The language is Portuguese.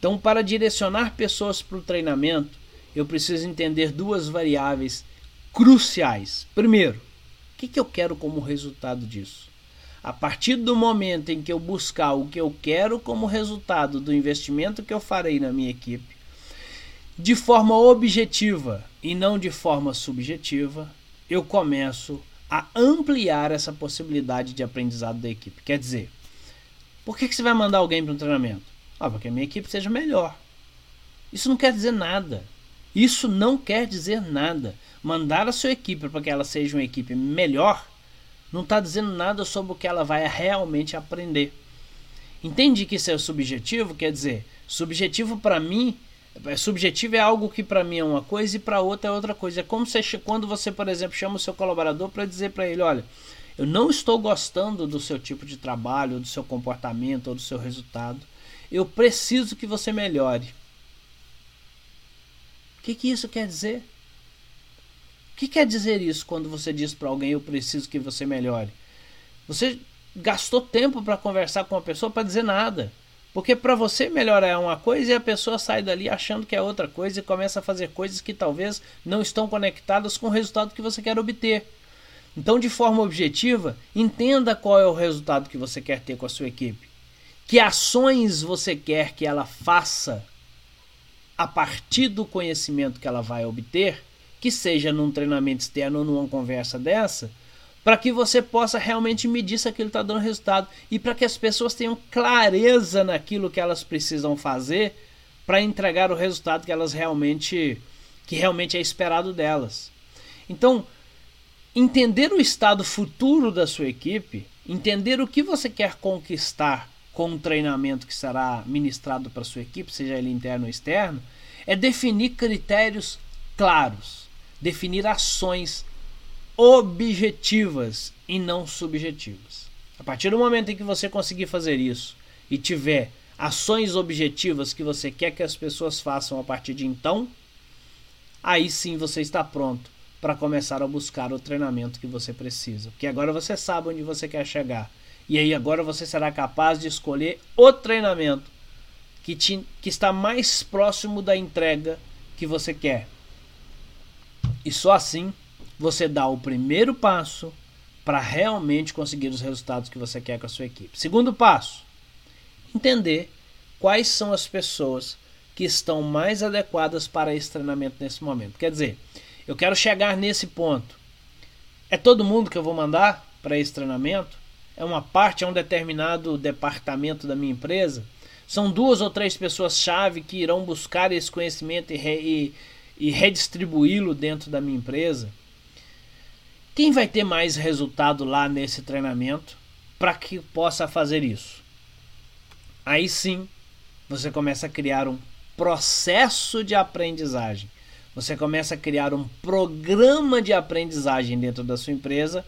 Então, para direcionar pessoas para o treinamento, eu preciso entender duas variáveis cruciais. Primeiro, o que, que eu quero como resultado disso? A partir do momento em que eu buscar o que eu quero como resultado do investimento que eu farei na minha equipe, de forma objetiva e não de forma subjetiva, eu começo a ampliar essa possibilidade de aprendizado da equipe. Quer dizer, por que, que você vai mandar alguém para um treinamento? Ah, porque a minha equipe seja melhor. Isso não quer dizer nada. Isso não quer dizer nada. Mandar a sua equipe para que ela seja uma equipe melhor não está dizendo nada sobre o que ela vai realmente aprender. Entende que isso é subjetivo? Quer dizer, subjetivo para mim, é, subjetivo é algo que para mim é uma coisa e para outra é outra coisa. É como você, quando você, por exemplo, chama o seu colaborador para dizer para ele, olha, eu não estou gostando do seu tipo de trabalho, do seu comportamento ou do seu resultado. Eu preciso que você melhore. O que, que isso quer dizer? que quer dizer isso quando você diz para alguém eu preciso que você melhore? Você gastou tempo para conversar com uma pessoa para dizer nada. Porque para você melhorar é uma coisa e a pessoa sai dali achando que é outra coisa e começa a fazer coisas que talvez não estão conectadas com o resultado que você quer obter. Então, de forma objetiva, entenda qual é o resultado que você quer ter com a sua equipe. Que ações você quer que ela faça a partir do conhecimento que ela vai obter que seja num treinamento externo ou numa conversa dessa, para que você possa realmente medir se aquilo está dando resultado e para que as pessoas tenham clareza naquilo que elas precisam fazer para entregar o resultado que elas realmente que realmente é esperado delas. Então, entender o estado futuro da sua equipe, entender o que você quer conquistar com o treinamento que será ministrado para sua equipe, seja ele interno ou externo, é definir critérios claros definir ações objetivas e não subjetivas. A partir do momento em que você conseguir fazer isso e tiver ações objetivas que você quer que as pessoas façam a partir de então, aí sim você está pronto para começar a buscar o treinamento que você precisa. Porque agora você sabe onde você quer chegar. E aí agora você será capaz de escolher o treinamento que, te, que está mais próximo da entrega que você quer. E só assim você dá o primeiro passo para realmente conseguir os resultados que você quer com a sua equipe. Segundo passo, entender quais são as pessoas que estão mais adequadas para esse treinamento nesse momento. Quer dizer, eu quero chegar nesse ponto. É todo mundo que eu vou mandar para esse treinamento? É uma parte, é um determinado departamento da minha empresa? São duas ou três pessoas-chave que irão buscar esse conhecimento e, e, e redistribuí-lo dentro da minha empresa, quem vai ter mais resultado lá nesse treinamento para que possa fazer isso? Aí sim, você começa a criar um processo de aprendizagem. Você começa a criar um programa de aprendizagem dentro da sua empresa